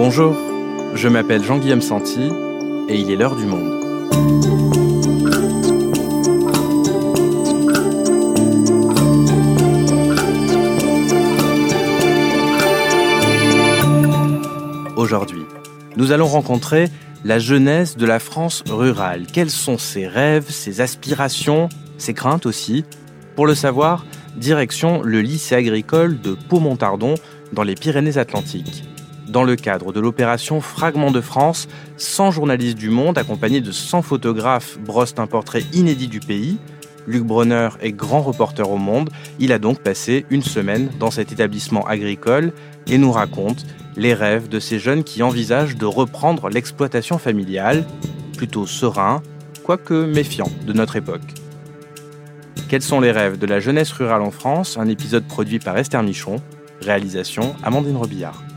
Bonjour, je m'appelle Jean-Guillaume Santi et il est l'heure du monde. Aujourd'hui, nous allons rencontrer la jeunesse de la France rurale. Quels sont ses rêves, ses aspirations, ses craintes aussi? Pour le savoir, direction le lycée agricole de Pau-Montardon dans les Pyrénées-Atlantiques. Dans le cadre de l'opération Fragment de France, 100 journalistes du monde accompagnés de 100 photographes brossent un portrait inédit du pays. Luc Bronner est grand reporter au monde. Il a donc passé une semaine dans cet établissement agricole et nous raconte les rêves de ces jeunes qui envisagent de reprendre l'exploitation familiale, plutôt serein, quoique méfiant de notre époque. Quels sont les rêves de la jeunesse rurale en France? Un épisode produit par Esther Michon, réalisation Amandine Robillard.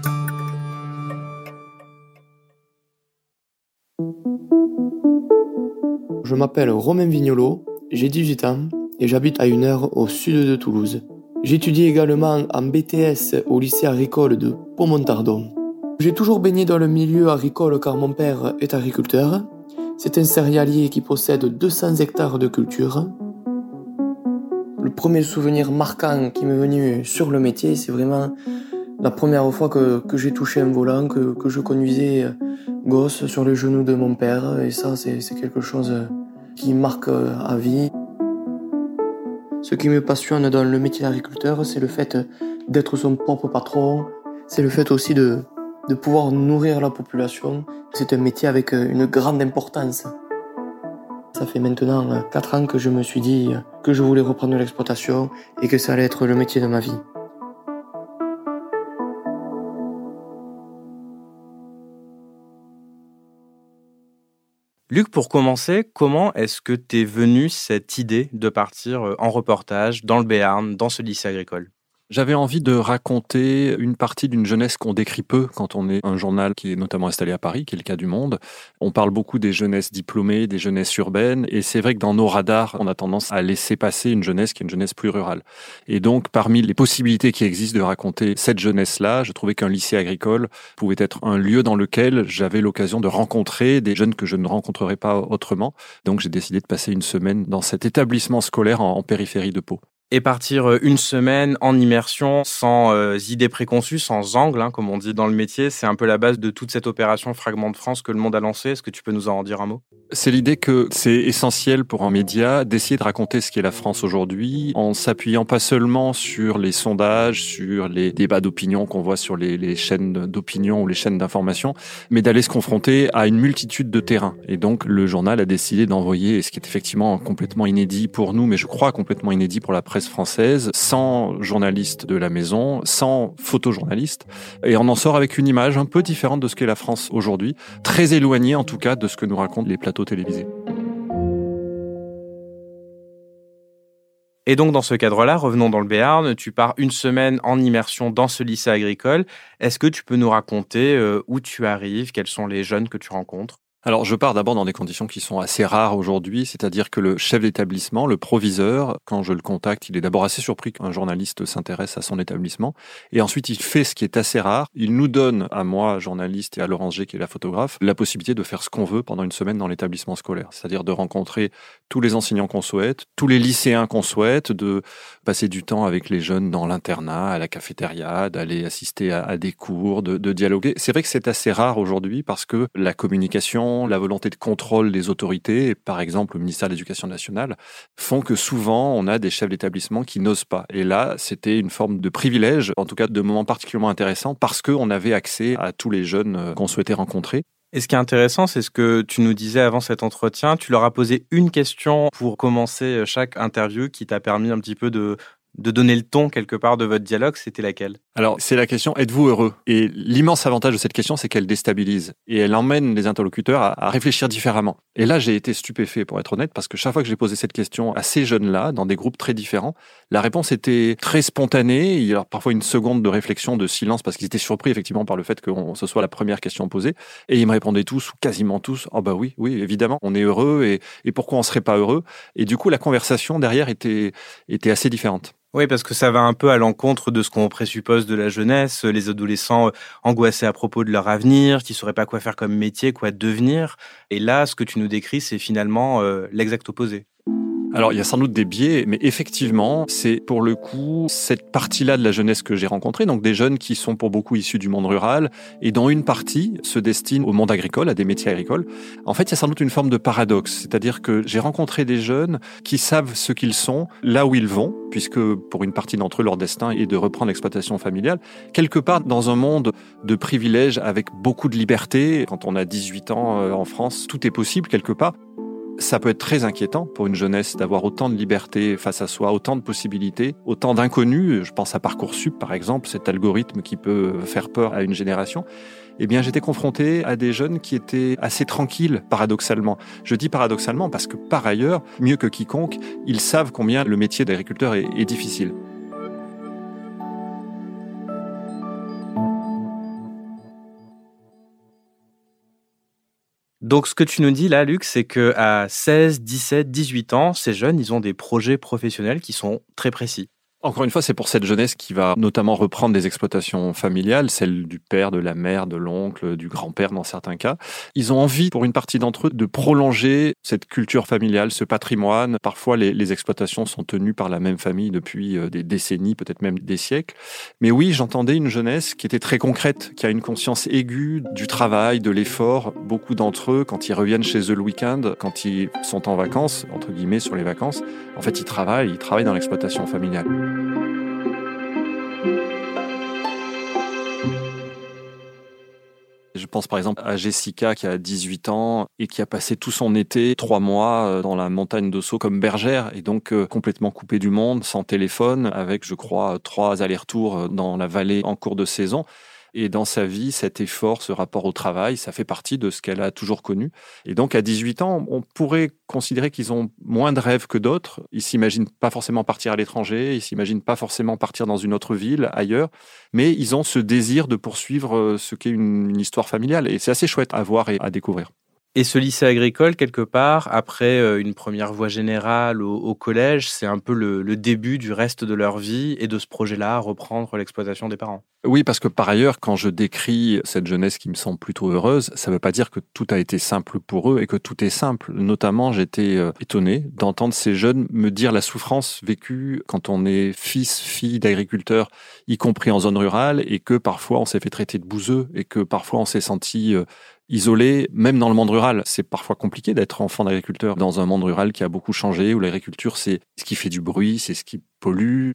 Je m'appelle Romain Vignolo, j'ai 18 ans et j'habite à une heure au sud de Toulouse. J'étudie également en BTS au lycée agricole de Pont-Montardon. J'ai toujours baigné dans le milieu agricole car mon père est agriculteur. C'est un céréalier qui possède 200 hectares de culture. Le premier souvenir marquant qui m'est venu sur le métier, c'est vraiment la première fois que, j'ai touché un volant, que, que, je conduisais gosse sur les genoux de mon père. Et ça, c'est quelque chose qui marque à vie. Ce qui me passionne dans le métier d'agriculteur, c'est le fait d'être son propre patron. C'est le fait aussi de, de pouvoir nourrir la population. C'est un métier avec une grande importance. Ça fait maintenant 4 ans que je me suis dit que je voulais reprendre l'exploitation et que ça allait être le métier de ma vie. Luc, pour commencer, comment est-ce que t'es venu cette idée de partir euh, en reportage dans le Béarn, dans ce lycée agricole? J'avais envie de raconter une partie d'une jeunesse qu'on décrit peu quand on est un journal qui est notamment installé à Paris, qui est le cas du Monde. On parle beaucoup des jeunesses diplômées, des jeunesses urbaines, et c'est vrai que dans nos radars, on a tendance à laisser passer une jeunesse qui est une jeunesse plus rurale. Et donc, parmi les possibilités qui existent de raconter cette jeunesse-là, je trouvais qu'un lycée agricole pouvait être un lieu dans lequel j'avais l'occasion de rencontrer des jeunes que je ne rencontrerais pas autrement. Donc, j'ai décidé de passer une semaine dans cet établissement scolaire en, en périphérie de Pau et partir euh, une semaine en immersion sans euh, idées préconçues, sans angle, hein, comme on dit dans le métier. C'est un peu la base de toute cette opération Fragment de France que le monde a lancée. Est-ce que tu peux nous en dire un mot? C'est l'idée que c'est essentiel pour un média d'essayer de raconter ce qu'est la France aujourd'hui en s'appuyant pas seulement sur les sondages, sur les débats d'opinion qu'on voit sur les, chaînes d'opinion ou les chaînes d'information, mais d'aller se confronter à une multitude de terrains. Et donc le journal a décidé d'envoyer, ce qui est effectivement complètement inédit pour nous, mais je crois complètement inédit pour la presse française, sans journalistes de la maison, sans photojournalistes, et on en sort avec une image un peu différente de ce qu'est la France aujourd'hui, très éloignée en tout cas de ce que nous racontent les plateaux Et donc dans ce cadre-là, revenons dans le Béarn, tu pars une semaine en immersion dans ce lycée agricole. Est-ce que tu peux nous raconter euh, où tu arrives, quels sont les jeunes que tu rencontres? Alors, je pars d'abord dans des conditions qui sont assez rares aujourd'hui, c'est-à-dire que le chef d'établissement, le proviseur, quand je le contacte, il est d'abord assez surpris qu'un journaliste s'intéresse à son établissement, et ensuite il fait ce qui est assez rare, il nous donne, à moi, journaliste, et à Laurence G, qui est la photographe, la possibilité de faire ce qu'on veut pendant une semaine dans l'établissement scolaire, c'est-à-dire de rencontrer tous les enseignants qu'on souhaite, tous les lycéens qu'on souhaite, de passer du temps avec les jeunes dans l'internat, à la cafétéria, d'aller assister à, des cours, de, de dialoguer. C'est vrai que c'est assez rare aujourd'hui parce que la communication la volonté de contrôle des autorités, par exemple le ministère de l'Éducation nationale, font que souvent on a des chefs d'établissement qui n'osent pas. Et là, c'était une forme de privilège, en tout cas de moments particulièrement intéressants, parce qu'on avait accès à tous les jeunes euh, qu'on souhaitait rencontrer. Et ce qui est intéressant, c'est ce que tu nous disais avant cet entretien. Tu leur as posé une question pour commencer chaque interview qui t'a permis un petit peu de de donner le ton quelque part de votre dialogue, c'était laquelle? Alors, c'est la question êtes-vous heureux? Et l'immense avantage de cette question, c'est qu'elle déstabilise et elle emmène les interlocuteurs à, réfléchir différemment. Et là, j'ai été stupéfait, pour être honnête, parce que chaque fois que j'ai posé cette question à ces jeunes-là, dans des groupes très différents, la réponse était très spontanée. Il y a parfois une seconde de réflexion, de silence, parce qu'ils étaient surpris effectivement par le fait que ce soit la première question posée. Et ils me répondaient tous, ou quasiment tous, oh bah oui, oui, évidemment, on est heureux et, et pourquoi on serait pas heureux? Et du coup, la conversation derrière était, était assez différente. Oui, parce que ça va un peu à l'encontre de ce qu'on présuppose de la jeunesse, les adolescents euh, angoissés à propos de leur avenir, qui ne sauraient pas quoi faire comme métier, quoi devenir. Et là, ce que tu nous décris, c'est finalement euh, l'exact opposé. Alors, il y a sans doute des biais, mais effectivement, c'est pour le coup cette partie-là de la jeunesse que j'ai rencontrée, donc des jeunes qui sont pour beaucoup issus du monde rural, et dont une partie se destine au monde agricole, à des métiers agricoles. En fait, il y a sans doute une forme de paradoxe, c'est-à-dire que j'ai rencontré des jeunes qui savent ce qu'ils sont, là où ils vont, puisque pour une partie d'entre eux, leur destin est de reprendre l'exploitation familiale, quelque part dans un monde de privilèges avec beaucoup de liberté. Quand on a 18 ans euh, en France, tout est possible quelque part ça peut être très inquiétant pour une jeunesse d'avoir autant de liberté face à soi, autant de possibilités, autant d'inconnus. Je pense à Parcoursup, par exemple, cet algorithme qui peut faire peur à une génération. Eh bien, j'étais confronté à des jeunes qui étaient assez tranquilles, paradoxalement. Je dis paradoxalement parce que, par ailleurs, mieux que quiconque, ils savent combien le métier d'agriculteur est, est difficile. Donc, ce que tu nous dis là, Luc, c'est que à 16, 17, 18 ans, ces jeunes, ils ont des projets professionnels qui sont très précis. Encore une fois, c'est pour cette jeunesse qui va notamment reprendre des exploitations familiales, celles du père, de la mère, de l'oncle, du grand-père dans certains cas. Ils ont envie, pour une partie d'entre eux, de prolonger cette culture familiale, ce patrimoine. Parfois, les, les exploitations sont tenues par la même famille depuis euh, des décennies, peut-être même des siècles. Mais oui, j'entendais une jeunesse qui était très concrète, qui a une conscience aiguë du travail, de l'effort. Beaucoup d'entre eux, quand ils reviennent chez eux le week-end, quand ils sont en vacances, entre guillemets, sur les vacances, en fait, ils travaillent, ils travaillent dans l'exploitation familiale. Je pense par exemple à Jessica qui a 18 ans et qui a passé tout son été, trois mois euh, dans la montagne d'Osso comme bergère et donc euh, complètement coupée du monde, sans téléphone, avec je crois trois allers-retours euh, dans la vallée en cours de saison. Et dans sa vie, cet effort, ce rapport au travail, ça fait partie de ce qu'elle a toujours connu. Et donc, à 18 ans, on pourrait considérer qu'ils ont moins de rêves que d'autres. Ils s'imaginent pas forcément partir à l'étranger, ils s'imaginent pas forcément partir dans une autre ville, ailleurs, mais ils ont ce désir de poursuivre euh, ce qu'est une, histoire familiale. Et c'est assez chouette à voir et à découvrir. Et ce lycée agricole, quelque part, après euh, une première voie générale au, collège, c'est un peu le, début du reste de leur vie et de ce projet-là, reprendre l'exploitation des parents. Oui, parce que par ailleurs, quand je décris cette jeunesse qui me semble plutôt heureuse, ça ne veut pas dire que tout a été simple pour eux et que tout est simple. Notamment, j'étais euh, étonné d'entendre ces jeunes me dire la souffrance vécue quand on est fils, fille d'agriculteurs, y compris en zone rurale, et que parfois on s'est fait traiter de bouseux et que parfois on s'est senti euh, isolé, même dans le monde rural. C'est parfois compliqué d'être enfant d'agriculteur dans un monde rural qui a beaucoup changé, où l'agriculture, c'est ce qui fait du bruit, c'est ce qui pollue.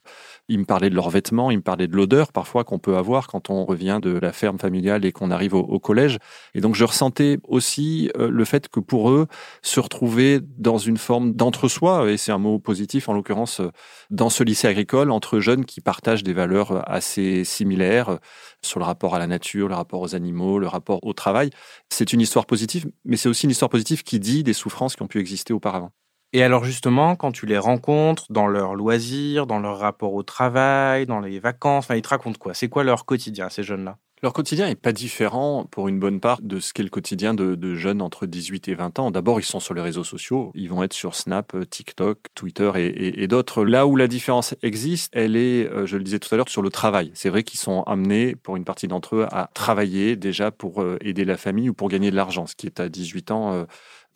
Ils me parlaient de leurs vêtements, ils me parlaient de l'odeur parfois qu'on peut avoir quand on revient de la ferme familiale et qu'on arrive au, collège. Et donc je ressentais aussi euh, le fait que pour eux, se retrouver dans une forme d'entre-soi, et c'est un mot positif en l'occurrence, euh, dans ce lycée agricole, entre jeunes qui partagent des valeurs assez similaires sur le rapport à la nature, le rapport aux animaux, le rapport au travail. C'est une histoire positive, mais c'est aussi une histoire positive qui dit des souffrances qui ont pu exister auparavant. Et alors justement, quand tu les rencontres dans leurs loisirs, dans leur rapport au travail, dans les vacances, ils te racontent quoi? C'est quoi leur quotidien, ces jeunes-là? Leur quotidien n'est pas différent pour une bonne part de ce qu'est le quotidien de, jeunes entre 18 et 20 ans. D'abord, ils sont sur les réseaux sociaux, ils vont être sur Snap, TikTok, Twitter et, d'autres. Là où la différence existe, elle est, euh, je le disais tout à l'heure, sur le travail. C'est vrai qu'ils sont amenés, pour une partie d'entre eux, à travailler déjà pour euh, aider la famille ou pour gagner de l'argent, ce qui est à 18 ans euh,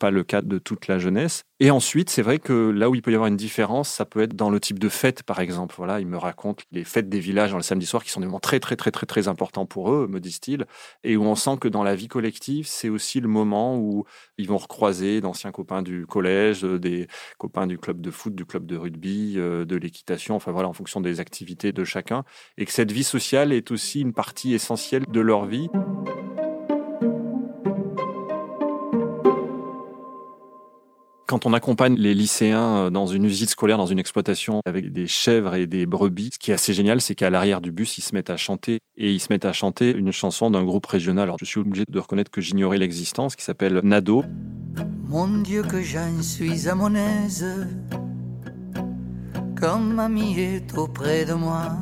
pas le cas de toute la jeunesse. Et ensuite, c'est vrai que là où il peut y avoir une différence, ça peut être dans le type de fête, par exemple. Voilà, il me raconte les fêtes des villages dans le samedi soir qui sont des moments très, très, très, très, très importants pour eux, me disent-ils, et où on sent que dans la vie collective, c'est aussi le moment où ils vont recroiser d'anciens copains du collège, des copains du club de foot, du club de rugby, euh, de l'équitation, enfin voilà, en fonction des activités de chacun, et que cette vie sociale est aussi une partie essentielle de leur vie. Quand on accompagne les lycéens euh, dans une visite scolaire, dans une exploitation avec des chèvres et des brebis, ce qui est assez génial, c'est qu'à l'arrière du bus, ils se mettent à chanter et ils se mettent à chanter une chanson d'un groupe régional. Alors je suis obligé de reconnaître que j'ignorais l'existence, qui s'appelle Nado. Mon Dieu que suis à mon aise, comme mamie est auprès de moi.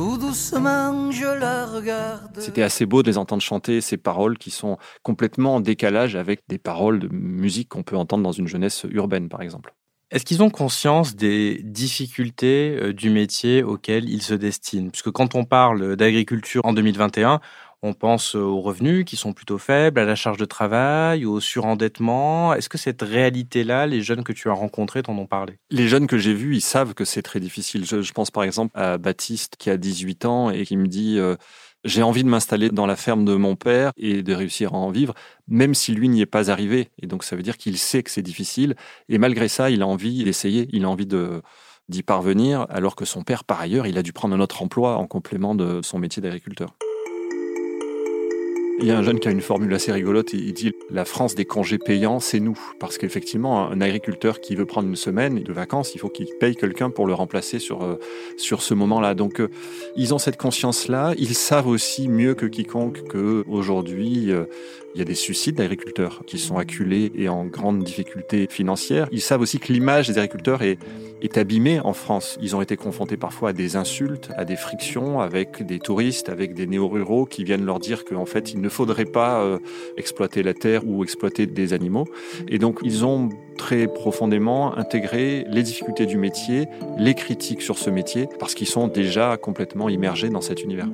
Tout doucement, je la regarde. C'était assez beau de les entendre chanter ces paroles qui sont complètement en décalage avec des paroles de musique qu'on peut entendre dans une jeunesse urbaine, par exemple. Est-ce qu'ils ont conscience des difficultés euh, du métier auquel ils se destinent? Puisque quand on parle d'agriculture en 2021, on pense aux revenus qui sont plutôt faibles, à la charge de travail, au surendettement. Est-ce que cette réalité-là, les jeunes que tu as rencontrés t'en ont parlé? Les jeunes que j'ai vus, ils savent que c'est très difficile. Je, pense par exemple à Baptiste qui a 18 ans et qui me dit... Euh, j'ai envie de m'installer dans la ferme de mon père et de réussir à en vivre, même si lui n'y est pas arrivé. Et donc ça veut dire qu'il sait que c'est difficile. Et malgré ça, il a envie d'essayer, il a envie de d'y parvenir, alors que son père, par ailleurs, il a dû prendre un autre emploi en complément de son métier d'agriculteur. Il y a un jeune qui a une formule assez rigolote. Il dit la France des congés payants, c'est nous. Parce qu'effectivement, un agriculteur qui veut prendre une semaine de vacances, il faut qu'il paye quelqu'un pour le remplacer sur, euh, sur ce moment-là. Donc, euh, ils ont cette conscience-là. Ils savent aussi mieux que quiconque qu'aujourd'hui, euh, il y a des suicides d'agriculteurs qui sont acculés et en grande difficulté financière. Ils savent aussi que l'image des agriculteurs est, abîmée en France. Ils ont été confrontés parfois à des insultes, à des frictions avec des touristes, avec des néo-ruraux qui viennent leur dire qu'en fait, il ne faudrait pas euh, exploiter la terre ou exploiter des animaux. Et donc, ils ont très profondément intégré les difficultés du métier, les critiques sur ce métier, parce qu'ils sont déjà complètement immergés dans cet univers.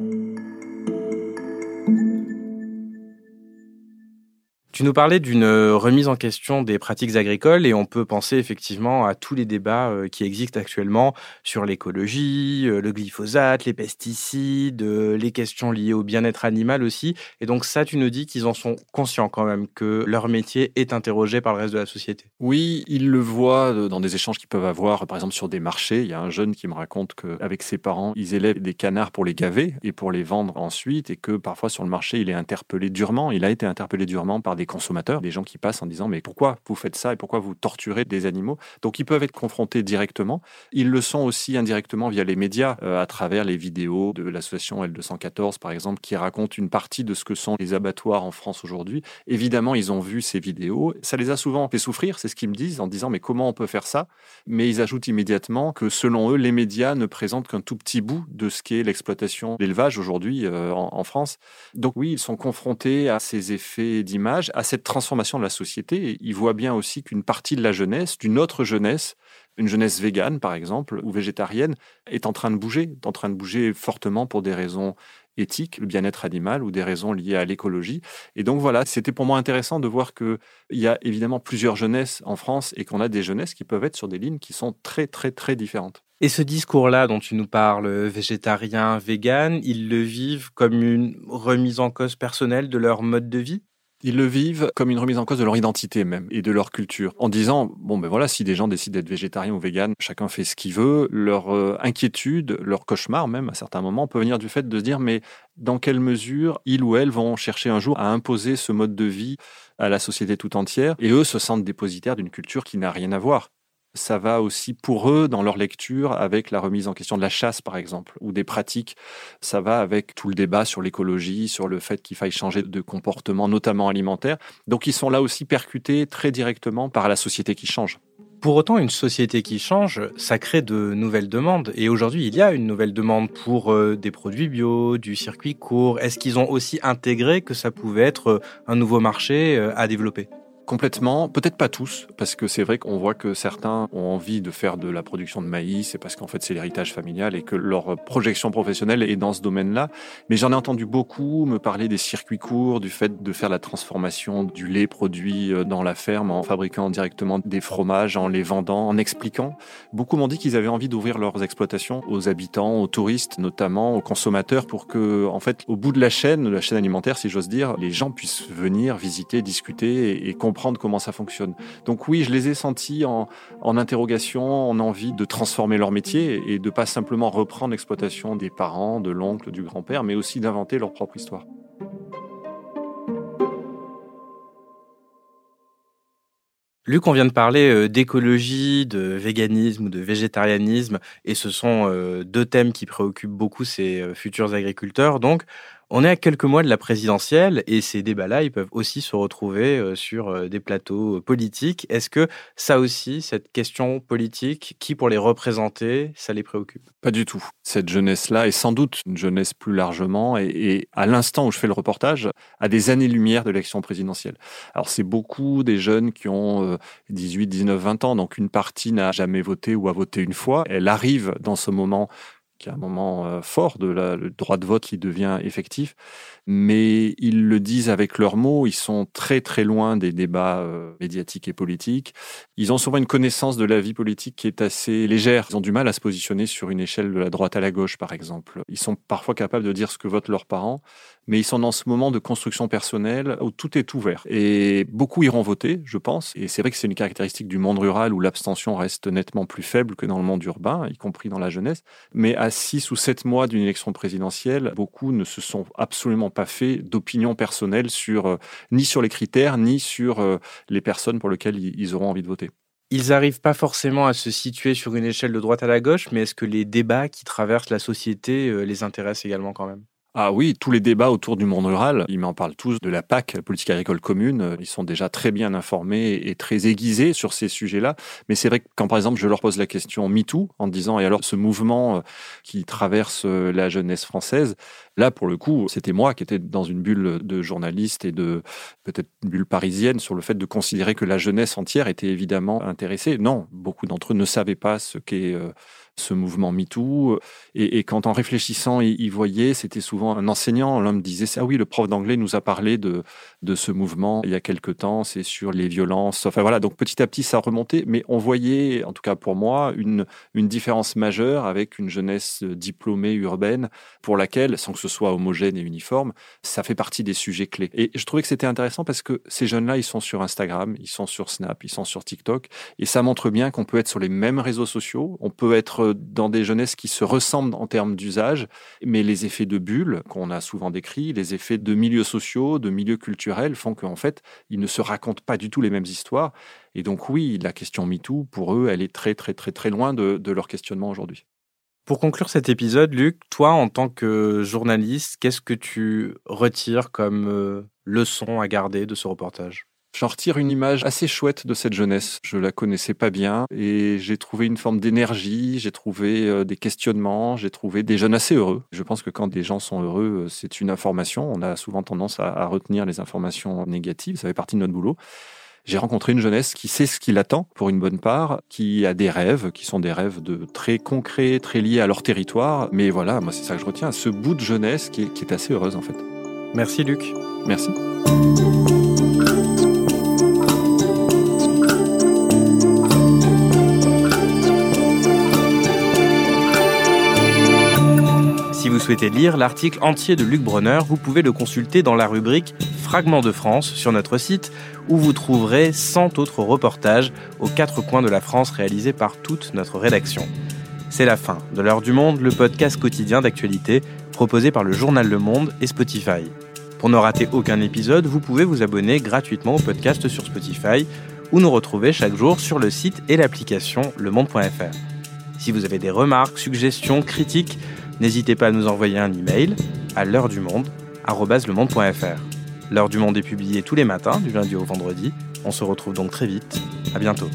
Tu nous parlais d'une euh, remise en question des pratiques agricoles et on peut penser effectivement à tous les débats euh, qui existent actuellement sur l'écologie, euh, le glyphosate, les pesticides, les questions liées au bien-être animal aussi. Et donc ça, tu nous dis qu'ils en sont conscients quand même, que leur métier est interrogé par le reste de la société. Oui, ils le voient dans des échanges qu'ils peuvent avoir, par exemple sur des marchés. Il y a un jeune qui me raconte qu'avec ses parents, ils élèvent des canards pour les gaver et pour les vendre ensuite et que parfois sur le marché, il est interpellé durement. Il a été interpellé durement par des consommateurs, des gens qui passent en disant mais pourquoi vous faites ça et pourquoi vous torturez des animaux? Donc ils peuvent être confrontés directement. Ils le sont aussi indirectement via les médias, euh, à travers les vidéos de l'association L214 par exemple, qui racontent une partie de ce que sont les abattoirs en France aujourd'hui. Évidemment, ils ont vu ces vidéos. Ça les a souvent fait souffrir, c'est ce qu'ils me disent en disant mais comment on peut faire ça? Mais ils ajoutent immédiatement que selon eux, les médias ne présentent qu'un tout petit bout de ce qu'est l'exploitation, l'élevage aujourd'hui euh, en, en France. Donc oui, ils sont confrontés à ces effets d'image, à cette transformation de la société. il voit bien aussi qu'une partie de la jeunesse, d'une autre jeunesse, une jeunesse végane par exemple, ou végétarienne, est en train de bouger, est en train de bouger fortement pour des raisons éthiques, le bien-être animal ou des raisons liées à l'écologie. Et donc voilà, c'était pour moi intéressant de voir qu'il y a évidemment plusieurs jeunesses en France et qu'on a des jeunesses qui peuvent être sur des lignes qui sont très très très différentes. Et ce discours-là dont tu nous parles, végétarien, vegan, ils le vivent comme une remise en cause personnelle de leur mode de vie? Ils le vivent comme une remise en cause de leur identité même et de leur culture, en disant bon ben voilà, si des gens décident d'être végétariens ou véganes, chacun fait ce qu'il veut. Leur euh, inquiétude, leur cauchemar même à certains moments peut venir du fait de se dire mais dans quelle mesure ils ou elles vont chercher un jour à imposer ce mode de vie à la société tout entière? Et eux se sentent dépositaires d'une culture qui n'a rien à voir ça va aussi pour eux dans leur lecture avec la remise en question de la chasse, par exemple, ou des pratiques. Ça va avec tout le débat sur l'écologie, sur le fait qu'il faille changer de comportement, notamment alimentaire. Donc ils sont là aussi percutés très directement par la société qui change. Pour autant, une société qui change, ça crée de nouvelles demandes. Et aujourd'hui, il y a une nouvelle demande pour euh, des produits bio, du circuit court. Est-ce qu'ils ont aussi intégré que ça pouvait être euh, un nouveau marché euh, à développer? Complètement, peut-être pas tous, parce que c'est vrai qu'on voit que certains ont envie de faire de la production de maïs, c'est parce qu'en fait c'est l'héritage familial et que leur projection professionnelle est dans ce domaine-là. Mais j'en ai entendu beaucoup me parler des circuits courts, du fait de faire la transformation du lait produit euh, dans la ferme en fabriquant directement des fromages, en les vendant, en expliquant. Beaucoup m'ont dit qu'ils avaient envie d'ouvrir leurs exploitations aux habitants, aux touristes notamment, aux consommateurs, pour que, en fait, au bout de la chaîne, la chaîne alimentaire, si j'ose dire, les gens puissent venir visiter, discuter et comprendre comprendre comment ça fonctionne. Donc oui, je les ai sentis en, interrogation, en envie de transformer leur métier et de pas simplement reprendre l'exploitation des parents, de l'oncle, du grand-père, mais aussi d'inventer leur propre histoire. Luc, on vient de parler euh, d'écologie, de véganisme de végétarianisme, et ce sont euh, deux thèmes qui préoccupent beaucoup ces euh, futurs agriculteurs. Donc, On est à quelques mois de la présidentielle et ces débats-là, ils peuvent aussi se retrouver euh, sur euh, des plateaux politiques. Est-ce que ça aussi, cette question politique, qui pour les représenter, ça les préoccupe? Pas du tout. Cette jeunesse-là est sans doute une jeunesse plus largement et, à l'instant où je fais le reportage, à des années-lumière de l'élection présidentielle. Alors c'est beaucoup des jeunes qui ont 18, 19, 20 ans, donc une partie n'a jamais voté ou a voté une fois. Elle arrive dans ce moment qui est un moment euh, fort de la, le droit de vote qui devient effectif, mais ils le disent avec leurs mots, ils sont très très loin des débats euh, médiatiques et politiques. Ils ont souvent une connaissance de la vie politique qui est assez légère. Ils ont du mal à se positionner sur une échelle de la droite à la gauche, par exemple. Ils sont parfois capables de dire ce que votent leurs parents, mais ils sont dans ce moment de construction personnelle où tout est ouvert. Et beaucoup iront voter, je pense. Et c'est vrai que c'est une caractéristique du monde rural où l'abstention reste nettement plus faible que dans le monde urbain, y compris dans la jeunesse. Mais à six ou sept mois d'une élection présidentielle, beaucoup ne se sont absolument pas fait d'opinion personnelle sur, euh, ni sur les critères, ni sur euh, les personnes pour lesquelles ils auront envie de voter. Ils n'arrivent pas forcément à se situer sur une échelle de droite à la gauche, mais est-ce que les débats qui traversent la société euh, les intéressent également quand même? Ah oui, tous les débats autour du monde rural, ils m'en parlent tous de la PAC, la politique agricole commune. Ils sont déjà très bien informés et très aiguisés sur ces sujets-là. Mais c'est vrai que quand, par exemple, je leur pose la question MeToo, en disant, et alors ce mouvement euh, qui traverse euh, la jeunesse française, là, pour le coup, c'était moi qui étais dans une bulle de journaliste et de peut-être une bulle parisienne sur le fait de considérer que la jeunesse entière était évidemment intéressée. Non, beaucoup d'entre eux ne savaient pas ce qu'est euh, ce mouvement MeToo. Et, quand en réfléchissant, ils, voyaient, c'était souvent un enseignant, l'homme disait, ah oui, le prof d'anglais nous a parlé de, de ce mouvement il y a quelque temps, c'est sur les violences. Enfin voilà, donc petit à petit, ça remontait, mais on voyait, en tout cas pour moi, une, une différence majeure avec une jeunesse diplômée urbaine pour laquelle, sans que ce soit homogène et uniforme, ça fait partie des sujets clés. Et je trouvais que c'était intéressant parce que ces jeunes-là, ils sont sur Instagram, ils sont sur Snap, ils sont sur TikTok, et ça montre bien qu'on peut être sur les mêmes réseaux sociaux, on peut être dans des jeunesses qui se ressemblent en termes d'usage, mais les effets de bulles qu'on a souvent décrits, les effets de milieux sociaux, de milieux culturels font qu'en fait, ils ne se racontent pas du tout les mêmes histoires. Et donc oui, la question MeToo, pour eux, elle est très très très très loin de, de leur questionnement aujourd'hui. Pour conclure cet épisode, Luc, toi, en tant que journaliste, qu'est-ce que tu retires comme euh, leçon à garder de ce reportage? J'en retire une image assez chouette de cette jeunesse. Je la connaissais pas bien et j'ai trouvé une forme d'énergie, j'ai trouvé euh, des questionnements, j'ai trouvé des jeunes assez heureux. Je pense que quand des gens sont heureux, euh, c'est une information. On a souvent tendance à, retenir les informations négatives. Ça fait partie de notre boulot. J'ai rencontré une jeunesse qui sait ce qui l'attend pour une bonne part, qui a des rêves, qui sont des rêves de très concrets, très liés à leur territoire. Mais voilà, moi c'est ça que je retiens, ce bout de jeunesse qui est, qui est assez heureuse en fait. Merci Luc. Merci. Souhaitez lire l'article entier de Luc Bronner, vous pouvez le consulter dans la rubrique Fragments de France sur notre site où vous trouverez 100 autres reportages aux quatre coins de la France réalisés par toute notre rédaction. C'est la fin de l'heure du monde, le podcast quotidien d'actualité proposé par le journal Le Monde et Spotify. Pour ne rater aucun épisode, vous pouvez vous abonner gratuitement au podcast sur Spotify ou nous retrouver chaque jour sur le site et l'application lemonde.fr. Si vous avez des remarques, suggestions, critiques, n'hésitez pas à nous envoyer un email à l'heure du monde. L'heure du monde est publiée tous les matins du lundi au vendredi. On se retrouve donc très vite. À bientôt.